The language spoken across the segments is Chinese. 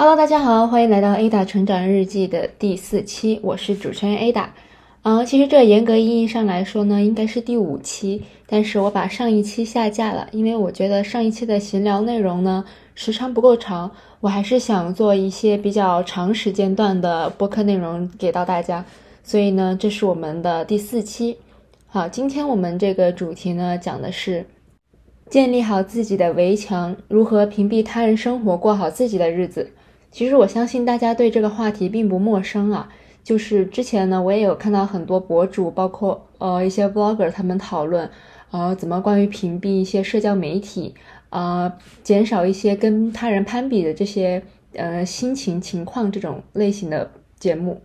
Hello，大家好，欢迎来到 Ada 成长日记的第四期，我是主持人 Ada。嗯，其实这严格意义上来说呢，应该是第五期，但是我把上一期下架了，因为我觉得上一期的闲聊内容呢时长不够长，我还是想做一些比较长时间段的播客内容给到大家，所以呢，这是我们的第四期。好，今天我们这个主题呢讲的是建立好自己的围墙，如何屏蔽他人生活，过好自己的日子。其实我相信大家对这个话题并不陌生啊，就是之前呢，我也有看到很多博主，包括呃一些 vlogger 他们讨论，呃怎么关于屏蔽一些社交媒体，呃减少一些跟他人攀比的这些呃心情情况这种类型的节目。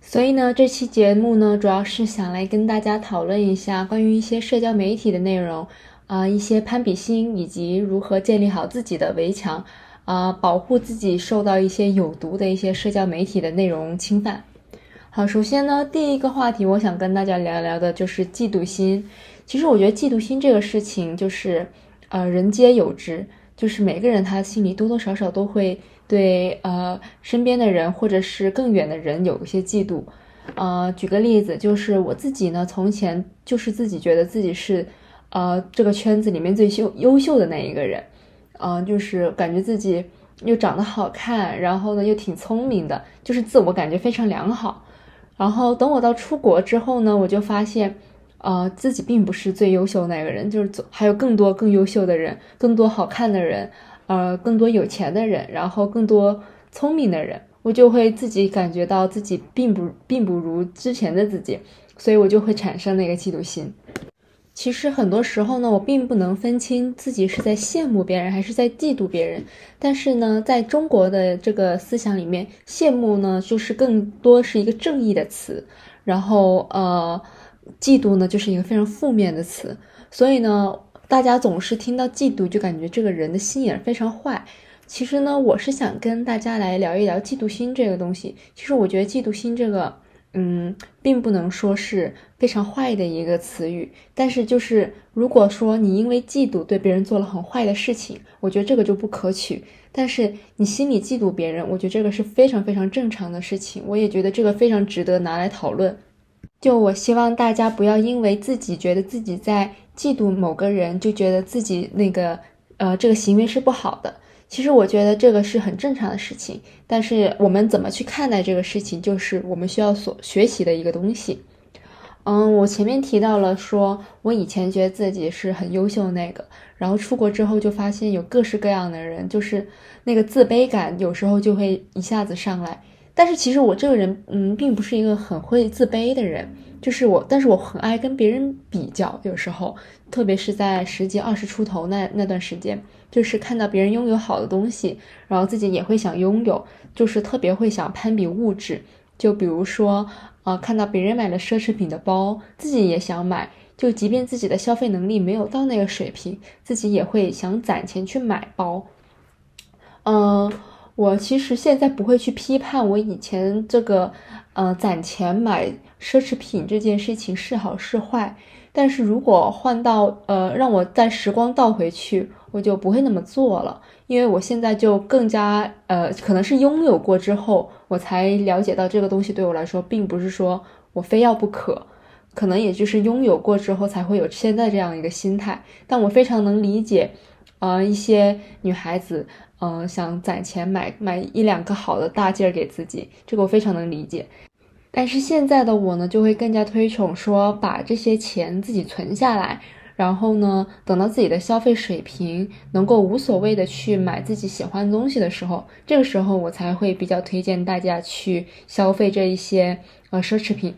所以呢，这期节目呢，主要是想来跟大家讨论一下关于一些社交媒体的内容，啊一些攀比心以及如何建立好自己的围墙。啊，保护自己受到一些有毒的一些社交媒体的内容侵犯。好，首先呢，第一个话题我想跟大家聊聊的就是嫉妒心。其实我觉得嫉妒心这个事情就是，呃，人皆有之，就是每个人他心里多多少少都会对呃身边的人或者是更远的人有一些嫉妒。呃，举个例子，就是我自己呢，从前就是自己觉得自己是呃这个圈子里面最秀优秀的那一个人。嗯，就是感觉自己又长得好看，然后呢又挺聪明的，就是自我感觉非常良好。然后等我到出国之后呢，我就发现，呃，自己并不是最优秀那个人，就是还有更多更优秀的人，更多好看的人，呃，更多有钱的人，然后更多聪明的人，我就会自己感觉到自己并不并不如之前的自己，所以我就会产生那个嫉妒心。其实很多时候呢，我并不能分清自己是在羡慕别人还是在嫉妒别人。但是呢，在中国的这个思想里面，羡慕呢就是更多是一个正义的词，然后呃，嫉妒呢就是一个非常负面的词。所以呢，大家总是听到嫉妒就感觉这个人的心眼非常坏。其实呢，我是想跟大家来聊一聊嫉妒心这个东西。其实我觉得嫉妒心这个。嗯，并不能说是非常坏的一个词语，但是就是如果说你因为嫉妒对别人做了很坏的事情，我觉得这个就不可取。但是你心里嫉妒别人，我觉得这个是非常非常正常的事情，我也觉得这个非常值得拿来讨论。就我希望大家不要因为自己觉得自己在嫉妒某个人，就觉得自己那个呃这个行为是不好的。其实我觉得这个是很正常的事情，但是我们怎么去看待这个事情，就是我们需要所学习的一个东西。嗯，我前面提到了，说我以前觉得自己是很优秀那个，然后出国之后就发现有各式各样的人，就是那个自卑感有时候就会一下子上来。但是其实我这个人，嗯，并不是一个很会自卑的人，就是我，但是我很爱跟别人比较，有时候，特别是在十几、二十出头那那段时间。就是看到别人拥有好的东西，然后自己也会想拥有，就是特别会想攀比物质。就比如说，呃，看到别人买了奢侈品的包，自己也想买。就即便自己的消费能力没有到那个水平，自己也会想攒钱去买包。嗯，我其实现在不会去批判我以前这个，呃，攒钱买奢侈品这件事情是好是坏。但是如果换到，呃，让我在时光倒回去。我就不会那么做了，因为我现在就更加呃，可能是拥有过之后，我才了解到这个东西对我来说，并不是说我非要不可，可能也就是拥有过之后才会有现在这样一个心态。但我非常能理解，呃，一些女孩子，嗯，想攒钱买买一两个好的大件儿给自己，这个我非常能理解。但是现在的我呢，就会更加推崇说，把这些钱自己存下来。然后呢，等到自己的消费水平能够无所谓的去买自己喜欢的东西的时候，这个时候我才会比较推荐大家去消费这一些呃奢侈品，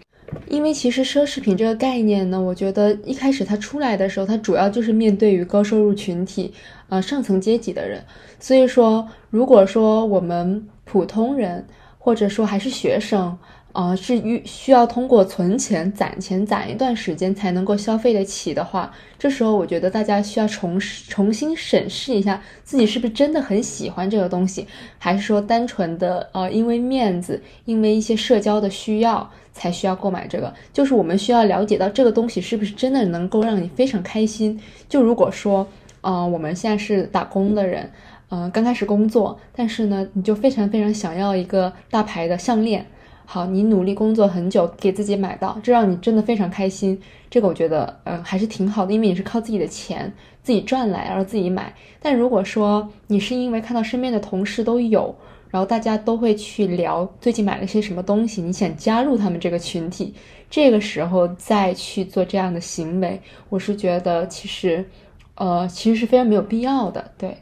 因为其实奢侈品这个概念呢，我觉得一开始它出来的时候，它主要就是面对于高收入群体，呃上层阶级的人，所以说如果说我们普通人或者说还是学生。啊，是需需要通过存钱、攒钱、攒一段时间才能够消费得起的话，这时候我觉得大家需要重重新审视一下自己是不是真的很喜欢这个东西，还是说单纯的呃因为面子、因为一些社交的需要才需要购买这个？就是我们需要了解到这个东西是不是真的能够让你非常开心。就如果说，呃，我们现在是打工的人。嗯，刚开始工作，但是呢，你就非常非常想要一个大牌的项链。好，你努力工作很久，给自己买到，这让你真的非常开心。这个我觉得，嗯，还是挺好的，因为你是靠自己的钱自己赚来，然后自己买。但如果说你是因为看到身边的同事都有，然后大家都会去聊最近买了些什么东西，你想加入他们这个群体，这个时候再去做这样的行为，我是觉得其实，呃，其实是非常没有必要的，对。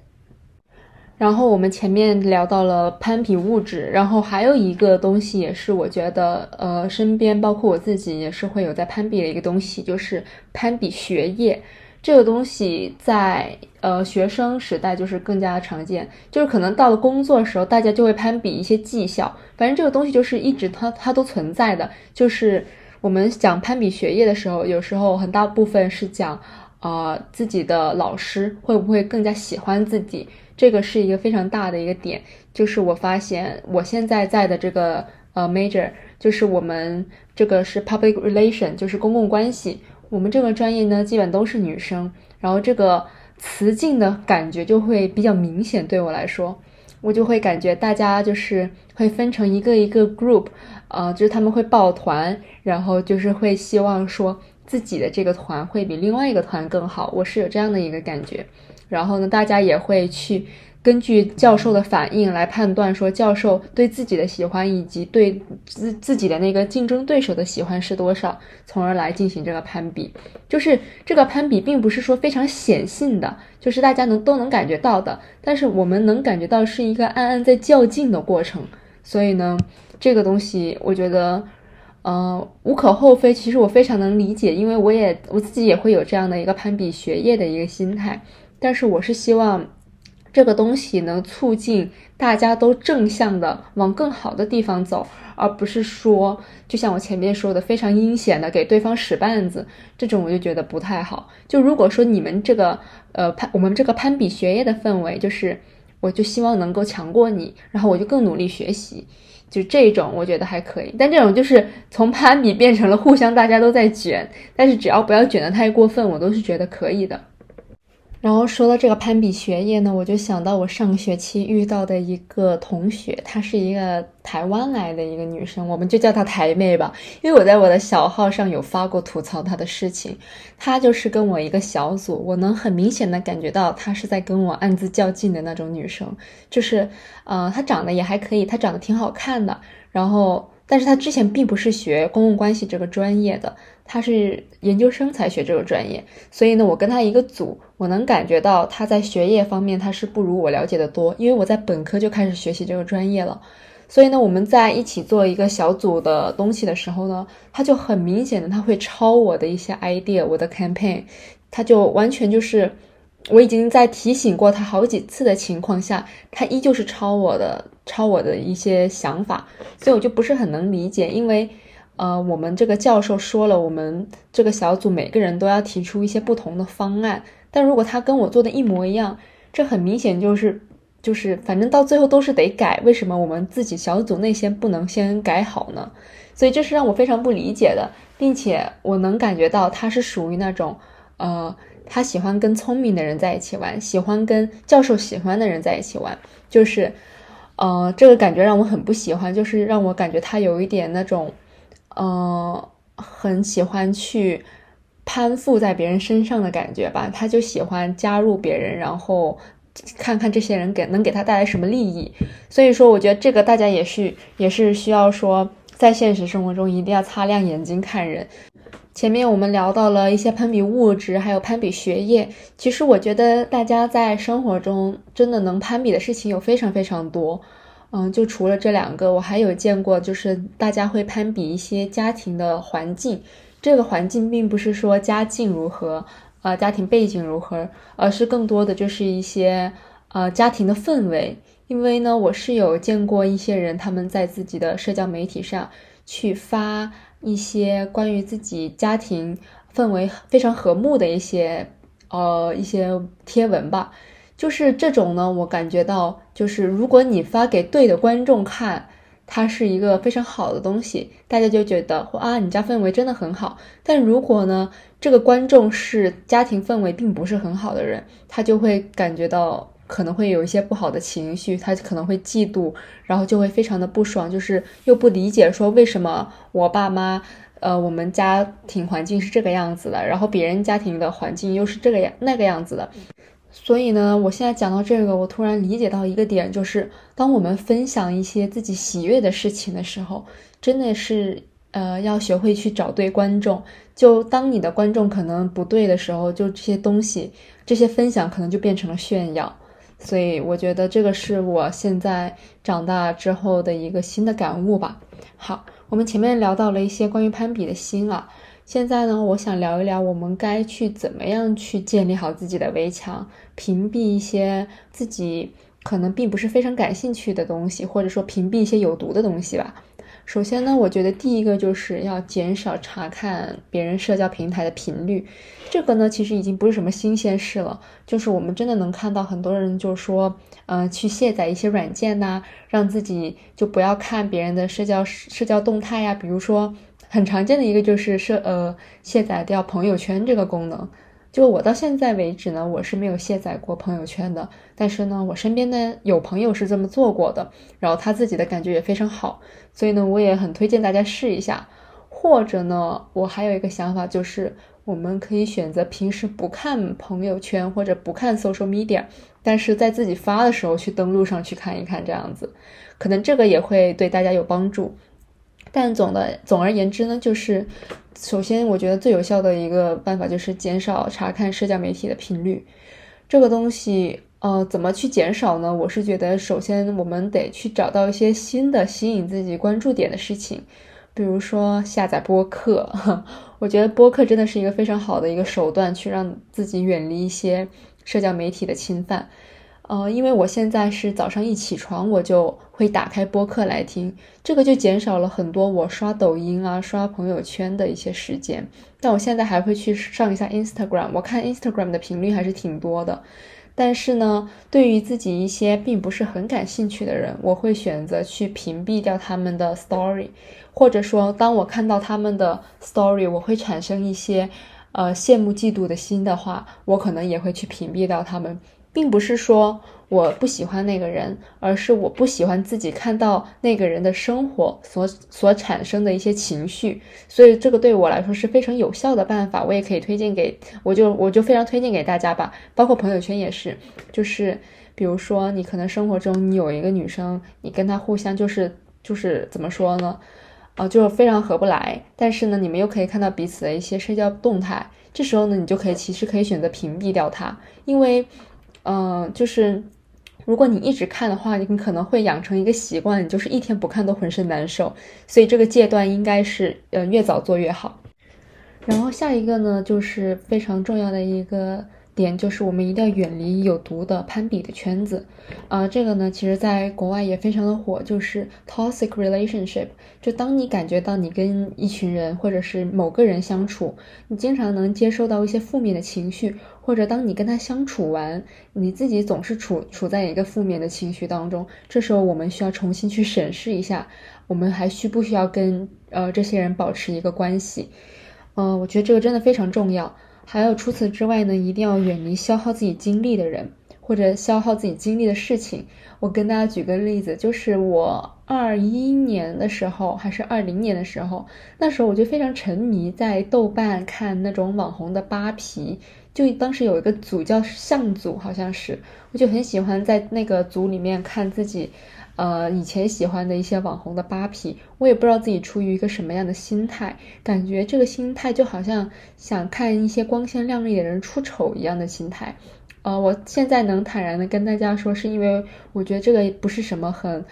然后我们前面聊到了攀比物质，然后还有一个东西也是我觉得，呃，身边包括我自己也是会有在攀比的一个东西，就是攀比学业。这个东西在呃学生时代就是更加常见，就是可能到了工作的时候，大家就会攀比一些绩效。反正这个东西就是一直它它都存在的。就是我们讲攀比学业的时候，有时候很大部分是讲，呃，自己的老师会不会更加喜欢自己。这个是一个非常大的一个点，就是我发现我现在在的这个呃 major，就是我们这个是 public relation，就是公共关系。我们这个专业呢，基本都是女生，然后这个雌竞的感觉就会比较明显。对我来说，我就会感觉大家就是会分成一个一个 group，呃，就是他们会抱团，然后就是会希望说自己的这个团会比另外一个团更好。我是有这样的一个感觉。然后呢，大家也会去根据教授的反应来判断，说教授对自己的喜欢以及对自自己的那个竞争对手的喜欢是多少，从而来进行这个攀比。就是这个攀比并不是说非常显性的，就是大家能都能感觉到的。但是我们能感觉到是一个暗暗在较劲的过程。所以呢，这个东西我觉得，呃，无可厚非。其实我非常能理解，因为我也我自己也会有这样的一个攀比学业的一个心态。但是我是希望，这个东西能促进大家都正向的往更好的地方走，而不是说，就像我前面说的，非常阴险的给对方使绊子，这种我就觉得不太好。就如果说你们这个，呃攀我们这个攀比学业的氛围，就是我就希望能够强过你，然后我就更努力学习，就这种我觉得还可以。但这种就是从攀比变成了互相大家都在卷，但是只要不要卷得太过分，我都是觉得可以的。然后说到这个攀比学业呢，我就想到我上个学期遇到的一个同学，她是一个台湾来的一个女生，我们就叫她台妹吧，因为我在我的小号上有发过吐槽她的事情。她就是跟我一个小组，我能很明显的感觉到她是在跟我暗自较劲的那种女生，就是，呃，她长得也还可以，她长得挺好看的，然后。但是她之前并不是学公共关系这个专业的，他是研究生才学这个专业，所以呢，我跟他一个组，我能感觉到他在学业方面他是不如我了解的多，因为我在本科就开始学习这个专业了，所以呢，我们在一起做一个小组的东西的时候呢，他就很明显的他会抄我的一些 idea，我的 campaign，他就完全就是。我已经在提醒过他好几次的情况下，他依旧是抄我的，抄我的一些想法，所以我就不是很能理解。因为，呃，我们这个教授说了，我们这个小组每个人都要提出一些不同的方案，但如果他跟我做的一模一样，这很明显就是，就是反正到最后都是得改。为什么我们自己小组内先不能先改好呢？所以这是让我非常不理解的，并且我能感觉到他是属于那种，呃。他喜欢跟聪明的人在一起玩，喜欢跟教授喜欢的人在一起玩，就是，呃，这个感觉让我很不喜欢，就是让我感觉他有一点那种，呃，很喜欢去攀附在别人身上的感觉吧。他就喜欢加入别人，然后看看这些人给能给他带来什么利益。所以说，我觉得这个大家也是也是需要说，在现实生活中一定要擦亮眼睛看人。前面我们聊到了一些攀比物质，还有攀比学业。其实我觉得大家在生活中真的能攀比的事情有非常非常多。嗯，就除了这两个，我还有见过，就是大家会攀比一些家庭的环境。这个环境并不是说家境如何，呃，家庭背景如何，而是更多的就是一些呃家庭的氛围。因为呢，我是有见过一些人，他们在自己的社交媒体上去发。一些关于自己家庭氛围非常和睦的一些呃一些贴文吧，就是这种呢，我感觉到就是如果你发给对的观众看，它是一个非常好的东西，大家就觉得啊，你家氛围真的很好。但如果呢，这个观众是家庭氛围并不是很好的人，他就会感觉到可能会有一些不好的情绪，他可能会嫉妒，然后就会非常的不爽，就是又不理解说为什么我爸妈，呃，我们家庭环境是这个样子的，然后别人家庭的环境又是这个样那个样子的。所以呢，我现在讲到这个，我突然理解到一个点，就是当我们分享一些自己喜悦的事情的时候，真的是呃要学会去找对观众。就当你的观众可能不对的时候，就这些东西，这些分享可能就变成了炫耀。所以我觉得这个是我现在长大之后的一个新的感悟吧。好，我们前面聊到了一些关于攀比的心啊。现在呢，我想聊一聊我们该去怎么样去建立好自己的围墙，屏蔽一些自己可能并不是非常感兴趣的东西，或者说屏蔽一些有毒的东西吧。首先呢，我觉得第一个就是要减少查看别人社交平台的频率。这个呢，其实已经不是什么新鲜事了，就是我们真的能看到很多人就说，嗯，去卸载一些软件呐，让自己就不要看别人的社交社交动态呀，比如说。很常见的一个就是设呃卸载掉朋友圈这个功能，就我到现在为止呢，我是没有卸载过朋友圈的。但是呢，我身边的有朋友是这么做过的，然后他自己的感觉也非常好，所以呢，我也很推荐大家试一下。或者呢，我还有一个想法，就是我们可以选择平时不看朋友圈或者不看 social media，但是在自己发的时候去登录上去看一看，这样子，可能这个也会对大家有帮助。但总的总而言之呢，就是首先我觉得最有效的一个办法就是减少查看社交媒体的频率。这个东西，呃，怎么去减少呢？我是觉得，首先我们得去找到一些新的吸引自己关注点的事情，比如说下载播客。我觉得播客真的是一个非常好的一个手段，去让自己远离一些社交媒体的侵犯。呃，因为我现在是早上一起床，我就会打开播客来听，这个就减少了很多我刷抖音啊、刷朋友圈的一些时间。但我现在还会去上一下 Instagram，我看 Instagram 的频率还是挺多的。但是呢，对于自己一些并不是很感兴趣的人，我会选择去屏蔽掉他们的 story，或者说，当我看到他们的 story，我会产生一些呃羡慕嫉妒的心的话，我可能也会去屏蔽掉他们。并不是说我不喜欢那个人，而是我不喜欢自己看到那个人的生活所所产生的一些情绪，所以这个对我来说是非常有效的办法，我也可以推荐给，我就我就非常推荐给大家吧，包括朋友圈也是，就是比如说你可能生活中你有一个女生，你跟她互相就是就是怎么说呢，啊，就非常合不来，但是呢，你们又可以看到彼此的一些社交动态，这时候呢，你就可以其实可以选择屏蔽掉她，因为。嗯，就是如果你一直看的话，你可能会养成一个习惯，你就是一天不看都浑身难受。所以这个阶段应该是呃越早做越好。然后下一个呢，就是非常重要的一个。点就是我们一定要远离有毒的攀比的圈子，啊，这个呢，其实在国外也非常的火，就是 toxic relationship。就当你感觉到你跟一群人或者是某个人相处，你经常能接收到一些负面的情绪，或者当你跟他相处完，你自己总是处处在一个负面的情绪当中，这时候我们需要重新去审视一下，我们还需不需要跟呃这些人保持一个关系？嗯，我觉得这个真的非常重要。还有除此之外呢，一定要远离消耗自己精力的人，或者消耗自己精力的事情。我跟大家举个例子，就是我二一年的时候，还是二零年的时候，那时候我就非常沉迷在豆瓣看那种网红的扒皮，就当时有一个组叫相组，好像是，我就很喜欢在那个组里面看自己。呃，以前喜欢的一些网红的扒皮，我也不知道自己出于一个什么样的心态，感觉这个心态就好像想看一些光鲜亮丽的人出丑一样的心态。呃，我现在能坦然的跟大家说，是因为我觉得这个不是什么很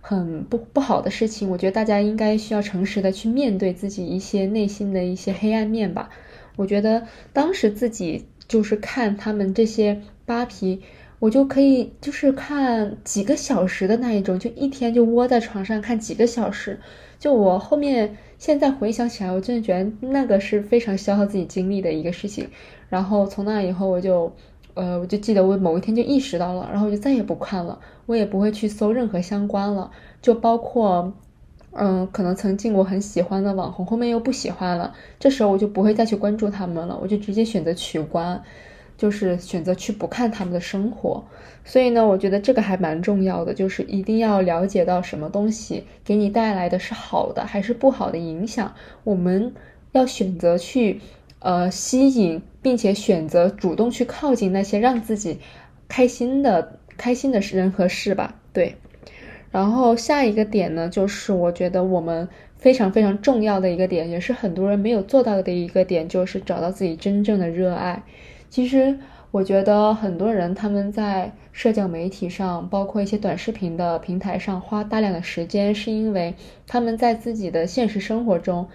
很不不好的事情。我觉得大家应该需要诚实的去面对自己一些内心的一些黑暗面吧。我觉得当时自己就是看他们这些扒皮。我就可以就是看几个小时的那一种，就一天就窝在床上看几个小时。就我后面现在回想起来，我真的觉得那个是非常消耗自己精力的一个事情。然后从那以后，我就呃，我就记得我某一天就意识到了，然后我就再也不看了，我也不会去搜任何相关了。就包括嗯，可能曾经我很喜欢的网红，后面又不喜欢了，这时候我就不会再去关注他们了，我就直接选择取关。就是选择去不看他们的生活。所以呢，我觉得这个还蛮重要的，就是一定要了解到什么东西给你带来的是好的还是不好的影响，我们要选择去呃吸引，并且选择主动去靠近那些让自己开心的开心的人和事吧。对。然后下一个点呢，就是我觉得我们非常非常重要的一个点，也是很多人没有做到的一个点，就是找到自己真正的热爱。其实我觉得很多人他们在社交媒体上，包括一些短视频的平台上花大量的时间，是因为他们在自己的现实生活中，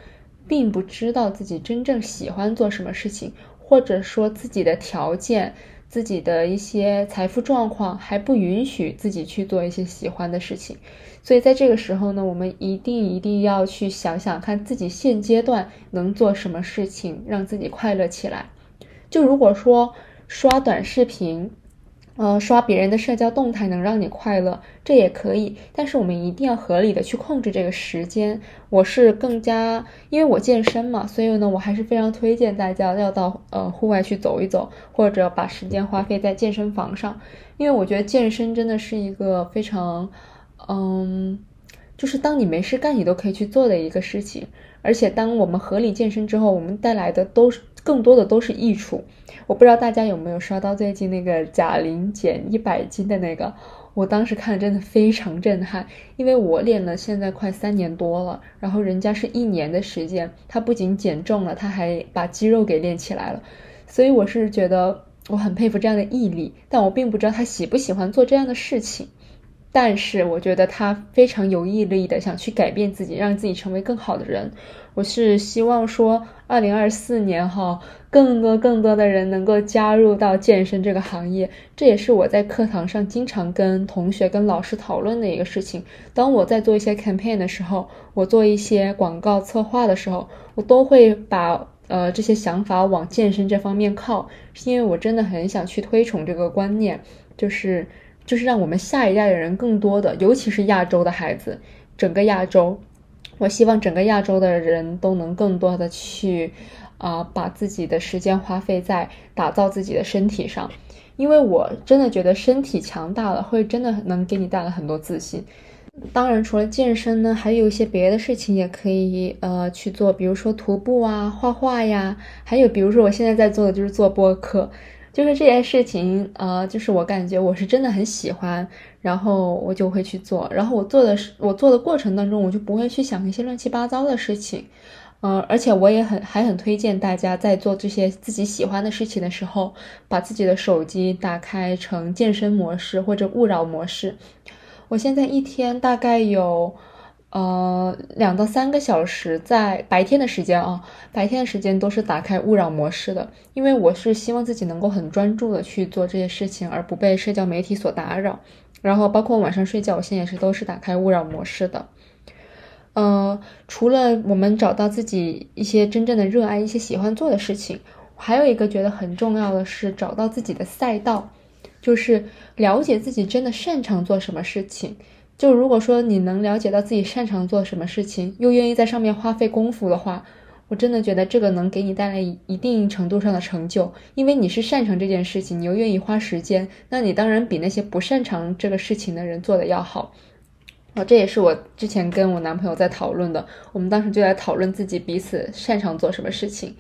并不知道自己真正喜欢做什么事情，或者说自己的条件。自己的一些财富状况还不允许自己去做一些喜欢的事情，所以在这个时候呢，我们一定一定要去想想看自己现阶段能做什么事情让自己快乐起来。就如果说刷短视频。呃，刷别人的社交动态能让你快乐，这也可以，但是我们一定要合理的去控制这个时间。我是更加，因为我健身嘛，所以呢，我还是非常推荐大家要到呃户外去走一走，或者把时间花费在健身房上，因为我觉得健身真的是一个非常，嗯，就是当你没事干，你都可以去做的一个事情。而且当我们合理健身之后，我们带来的都是。更多的都是益处，我不知道大家有没有刷到最近那个贾玲减一百斤的那个，我当时看真的非常震撼，因为我练了现在快三年多了，然后人家是一年的时间，她不仅减重了，她还把肌肉给练起来了，所以我是觉得我很佩服这样的毅力，但我并不知道她喜不喜欢做这样的事情。但是我觉得他非常有毅力的想去改变自己，让自己成为更好的人。我是希望说，二零二四年哈，更多更多的人能够加入到健身这个行业。这也是我在课堂上经常跟同学、跟老师讨论的一个事情。当我在做一些 campaign 的时候，我做一些广告策划的时候，我都会把呃这些想法往健身这方面靠，是因为我真的很想去推崇这个观念，就是。就是让我们下一代的人更多的，尤其是亚洲的孩子，整个亚洲，我希望整个亚洲的人都能更多的去，啊，把自己的时间花费在打造自己的身体上，因为我真的觉得身体强大了，会真的能给你带来很多自信。当然，除了健身呢，还有一些别的事情也可以呃去做，比如说徒步啊、画画呀，还有比如说我现在在做的就是做播客。就是这件事情，呃，就是我感觉我是真的很喜欢，然后我就会去做。然后我做的是，我做的过程当中，我就不会去想一些乱七八糟的事情，嗯，而且我也很还很推荐大家在做这些自己喜欢的事情的时候，把自己的手机打开成健身模式或者勿扰模式。我现在一天大概有。呃，两到三个小时在白天的时间啊，白天的时间都是打开勿扰模式的，因为我是希望自己能够很专注的去做这些事情，而不被社交媒体所打扰。然后包括晚上睡觉，我现在也是都是打开勿扰模式的。呃，除了我们找到自己一些真正的热爱、一些喜欢做的事情，还有一个觉得很重要的是找到自己的赛道，就是了解自己真的擅长做什么事情。就如果说你能了解到自己擅长做什么事情，又愿意在上面花费功夫的话，我真的觉得这个能给你带来一定程度上的成就，因为你是擅长这件事情，你又愿意花时间，那你当然比那些不擅长这个事情的人做的要好。哦，这也是我之前跟我男朋友在讨论的，我们当时就在讨论自己彼此擅长做什么事情，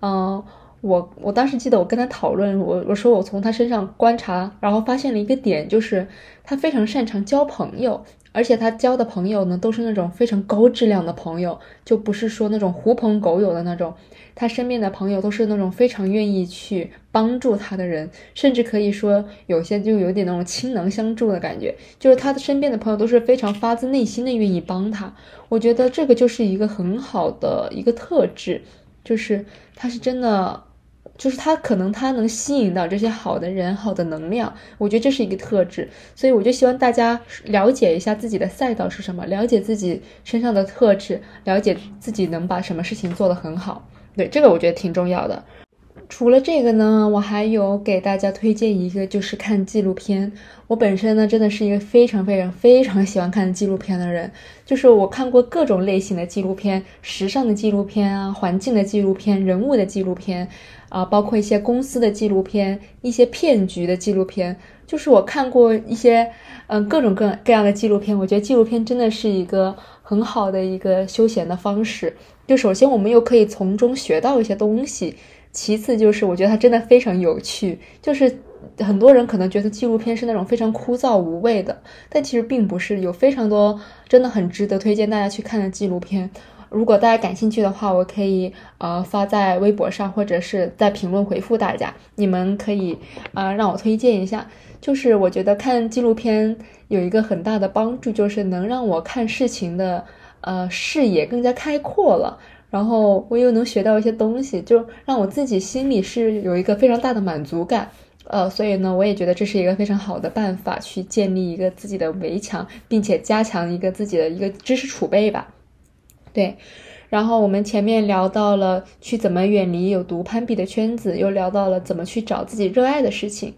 嗯。我我当时记得我跟他讨论，我我说我从他身上观察，然后发现了一个点，就是他非常擅长交朋友，而且他交的朋友呢都是那种非常高质量的朋友，就不是说那种狐朋狗友的那种。他身边的朋友都是那种非常愿意去帮助他的人，甚至可以说有些就有点那种倾囊相助的感觉，就是他的身边的朋友都是非常发自内心的愿意帮他。我觉得这个就是一个很好的一个特质，就是他是真的。就是他可能他能吸引到这些好的人、好的能量，我觉得这是一个特质，所以我就希望大家了解一下自己的赛道是什么，了解自己身上的特质，了解自己能把什么事情做得很好。对这个我觉得挺重要的。除了这个呢，我还有给大家推荐一个，就是看纪录片。我本身呢，真的是一个非常非常非常喜欢看纪录片的人。就是我看过各种类型的纪录片，时尚的纪录片啊，环境的纪录片，人物的纪录片，啊，包括一些公司的纪录片，一些骗局的纪录片。就是我看过一些，嗯，各种各各样的纪录片。我觉得纪录片真的是一个很好的一个休闲的方式。就首先，我们又可以从中学到一些东西。其次就是，我觉得它真的非常有趣。就是很多人可能觉得纪录片是那种非常枯燥无味的，但其实并不是，有非常多真的很值得推荐大家去看的纪录片。如果大家感兴趣的话，我可以呃发在微博上，或者是在评论回复大家。你们可以啊让我推荐一下。就是我觉得看纪录片有一个很大的帮助，就是能让我看事情的呃视野更加开阔了。然后我又能学到一些东西，就让我自己心里是有一个非常大的满足感，呃，所以呢，我也觉得这是一个非常好的办法，去建立一个自己的围墙，并且加强一个自己的一个知识储备吧。对，然后我们前面聊到了去怎么远离有毒攀比的圈子，又聊到了怎么去找自己热爱的事情。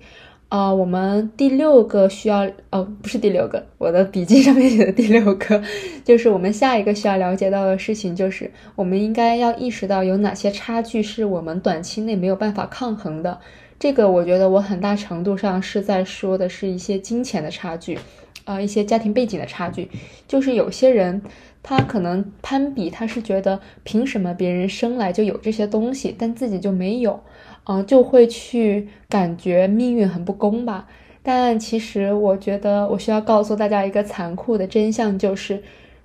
啊，我们第六个需要哦，不是第六个，我的笔记上面写的第六个，就是我们下一个需要了解到的事情，就是我们应该要意识到有哪些差距是我们短期内没有办法抗衡的。这个我觉得我很大程度上是在说的是一些金钱的差距，啊，一些家庭背景的差距，就是有些人他可能攀比，他是觉得凭什么别人生来就有这些东西，但自己就没有。嗯，就会去感觉命运很不公吧。但其实我觉得，我需要告诉大家一个残酷的真相，就是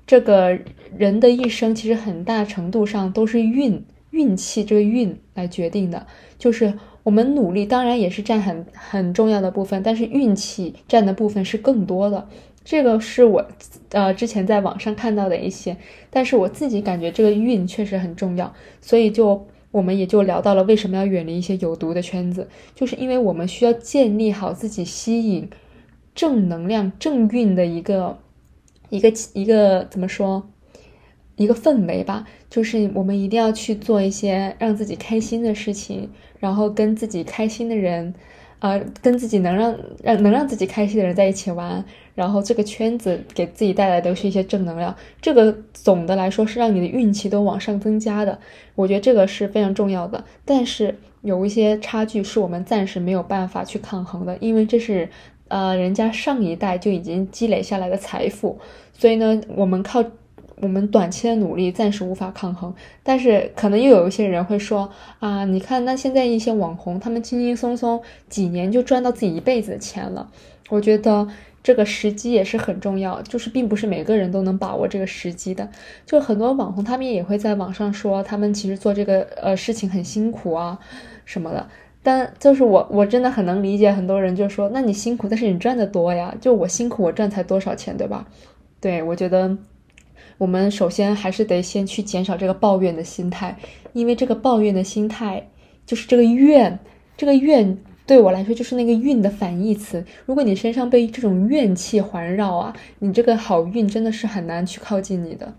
这个人的一生其实很大程度上都是运运气这个运来决定的。就是我们努力当然也是占很很重要的部分，但是运气占的部分是更多的。这个是我呃之前在网上看到的一些，但是我自己感觉这个运确实很重要，所以就。我们也就聊到了为什么要远离一些有毒的圈子，就是因为我们需要建立好自己吸引正能量、正运的一个一个一个怎么说一个氛围吧。就是我们一定要去做一些让自己开心的事情，然后跟自己开心的人。啊，跟自己能让让能让自己开心的人在一起玩，然后这个圈子给自己带来都是一些正能量。这个总的来说是让你的运气都往上增加的，我觉得这个是非常重要的。但是有一些差距是我们暂时没有办法去抗衡的，因为这是呃人家上一代就已经积累下来的财富，所以呢，我们靠。我们短期的努力暂时无法抗衡，但是可能又有一些人会说啊，你看那现在一些网红，他们轻轻松松几年就赚到自己一辈子的钱了。我觉得这个时机也是很重要，就是并不是每个人都能把握这个时机的。就很多网红，他们也会在网上说，他们其实做这个呃事情很辛苦啊什么的。但就是我我真的很能理解很多人就说，那你辛苦，但是你赚的多呀。就我辛苦，我赚才多少钱，对吧？对我觉得。我们首先还是得先去减少这个抱怨的心态，因为这个抱怨的心态就是这个怨，这个怨对我来说就是那个运的反义词。如果你身上被这种怨气环绕啊，你这个好运真的是很难去靠近你的。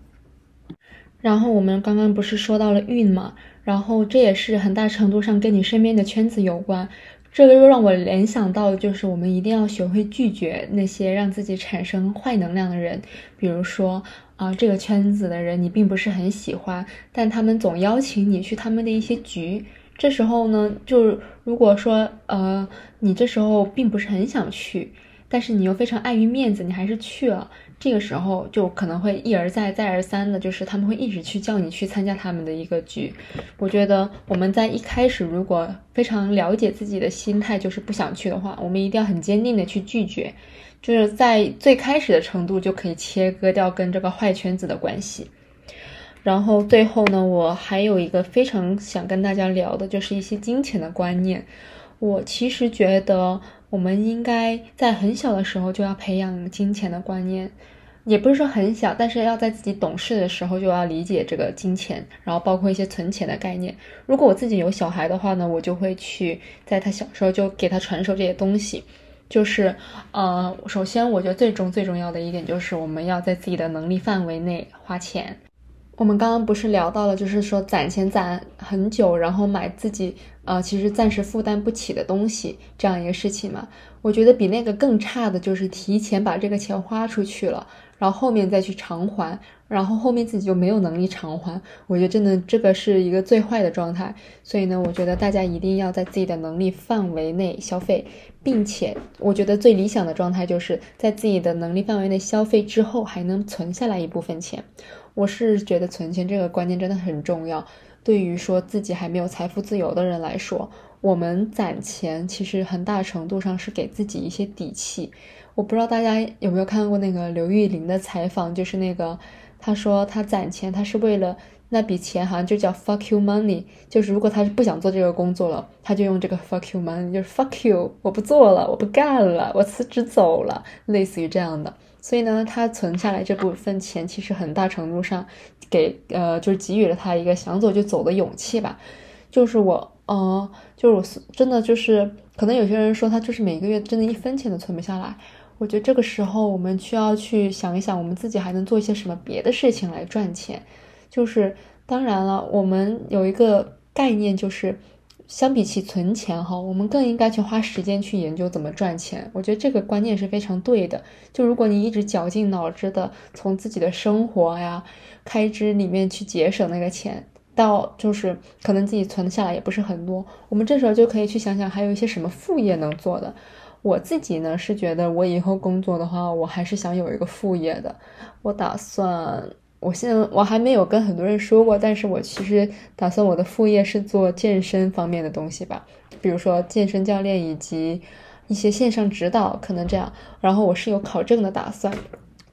然后我们刚刚不是说到了运嘛，然后这也是很大程度上跟你身边的圈子有关。这个又让我联想到，就是我们一定要学会拒绝那些让自己产生坏能量的人，比如说啊，这个圈子的人你并不是很喜欢，但他们总邀请你去他们的一些局，这时候呢，就如果说呃，你这时候并不是很想去，但是你又非常碍于面子，你还是去了。这个时候就可能会一而再再而三的，就是他们会一直去叫你去参加他们的一个局。我觉得我们在一开始如果非常了解自己的心态，就是不想去的话，我们一定要很坚定的去拒绝，就是在最开始的程度就可以切割掉跟这个坏圈子的关系。然后最后呢，我还有一个非常想跟大家聊的，就是一些金钱的观念。我其实觉得。我们应该在很小的时候就要培养金钱的观念，也不是说很小，但是要在自己懂事的时候就要理解这个金钱，然后包括一些存钱的概念。如果我自己有小孩的话呢，我就会去在他小时候就给他传授这些东西。就是，呃，首先我觉得最重最重要的一点就是我们要在自己的能力范围内花钱。我们刚刚不是聊到了，就是说攒钱攒很久，然后买自己呃其实暂时负担不起的东西这样一个事情嘛？我觉得比那个更差的就是提前把这个钱花出去了，然后后面再去偿还，然后后面自己就没有能力偿还。我觉得真的这个是一个最坏的状态。所以呢，我觉得大家一定要在自己的能力范围内消费，并且我觉得最理想的状态就是在自己的能力范围内消费之后还能存下来一部分钱。我是觉得存钱这个观念真的很重要。对于说自己还没有财富自由的人来说，我们攒钱其实很大程度上是给自己一些底气。我不知道大家有没有看过那个刘玉玲的采访，就是那个她说她攒钱，她是为了那笔钱，好像就叫 fuck you money，就是如果她是不想做这个工作了，她就用这个 fuck you money，就是 fuck you，我不做了，我不干了，我辞职走了，类似于这样的。所以呢，他存下来这部分钱，其实很大程度上给呃，就是给予了他一个想走就走的勇气吧。就是我，呃，就是我真的就是，可能有些人说他就是每个月真的一分钱都存不下来。我觉得这个时候我们需要去想一想，我们自己还能做一些什么别的事情来赚钱。就是当然了，我们有一个概念就是。相比起存钱哈，我们更应该去花时间去研究怎么赚钱。我觉得这个观念是非常对的。就如果你一直绞尽脑汁的从自己的生活呀、开支里面去节省那个钱，到就是可能自己存下来也不是很多，我们这时候就可以去想想还有一些什么副业能做的。我自己呢是觉得我以后工作的话，我还是想有一个副业的。我打算。我现在我还没有跟很多人说过，但是我其实打算我的副业是做健身方面的东西吧，比如说健身教练以及一些线上指导，可能这样。然后我是有考证的打算，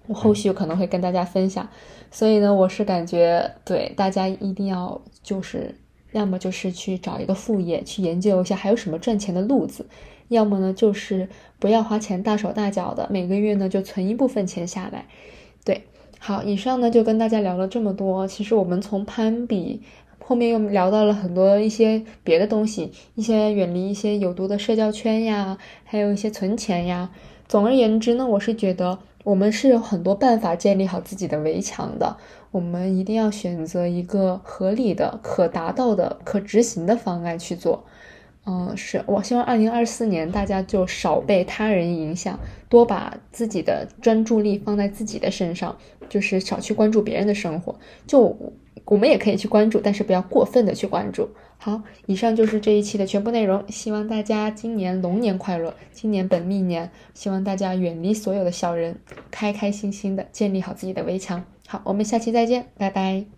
我后续可能会跟大家分享。所以呢，我是感觉对大家一定要就是要么就是去找一个副业去研究一下还有什么赚钱的路子，要么呢就是不要花钱大手大脚的，每个月呢就存一部分钱下来，好，以上呢就跟大家聊了这么多。其实我们从攀比后面又聊到了很多一些别的东西，一些远离一些有毒的社交圈呀，还有一些存钱呀。总而言之呢，我是觉得我们是有很多办法建立好自己的围墙的。我们一定要选择一个合理的、可达到的、可执行的方案去做。嗯，是我希望二零二四年大家就少被他人影响，多把自己的专注力放在自己的身上，就是少去关注别人的生活。就我们也可以去关注，但是不要过分的去关注。好，以上就是这一期的全部内容，希望大家今年龙年快乐，今年本命年，希望大家远离所有的小人，开开心心的建立好自己的围墙。好，我们下期再见，拜拜。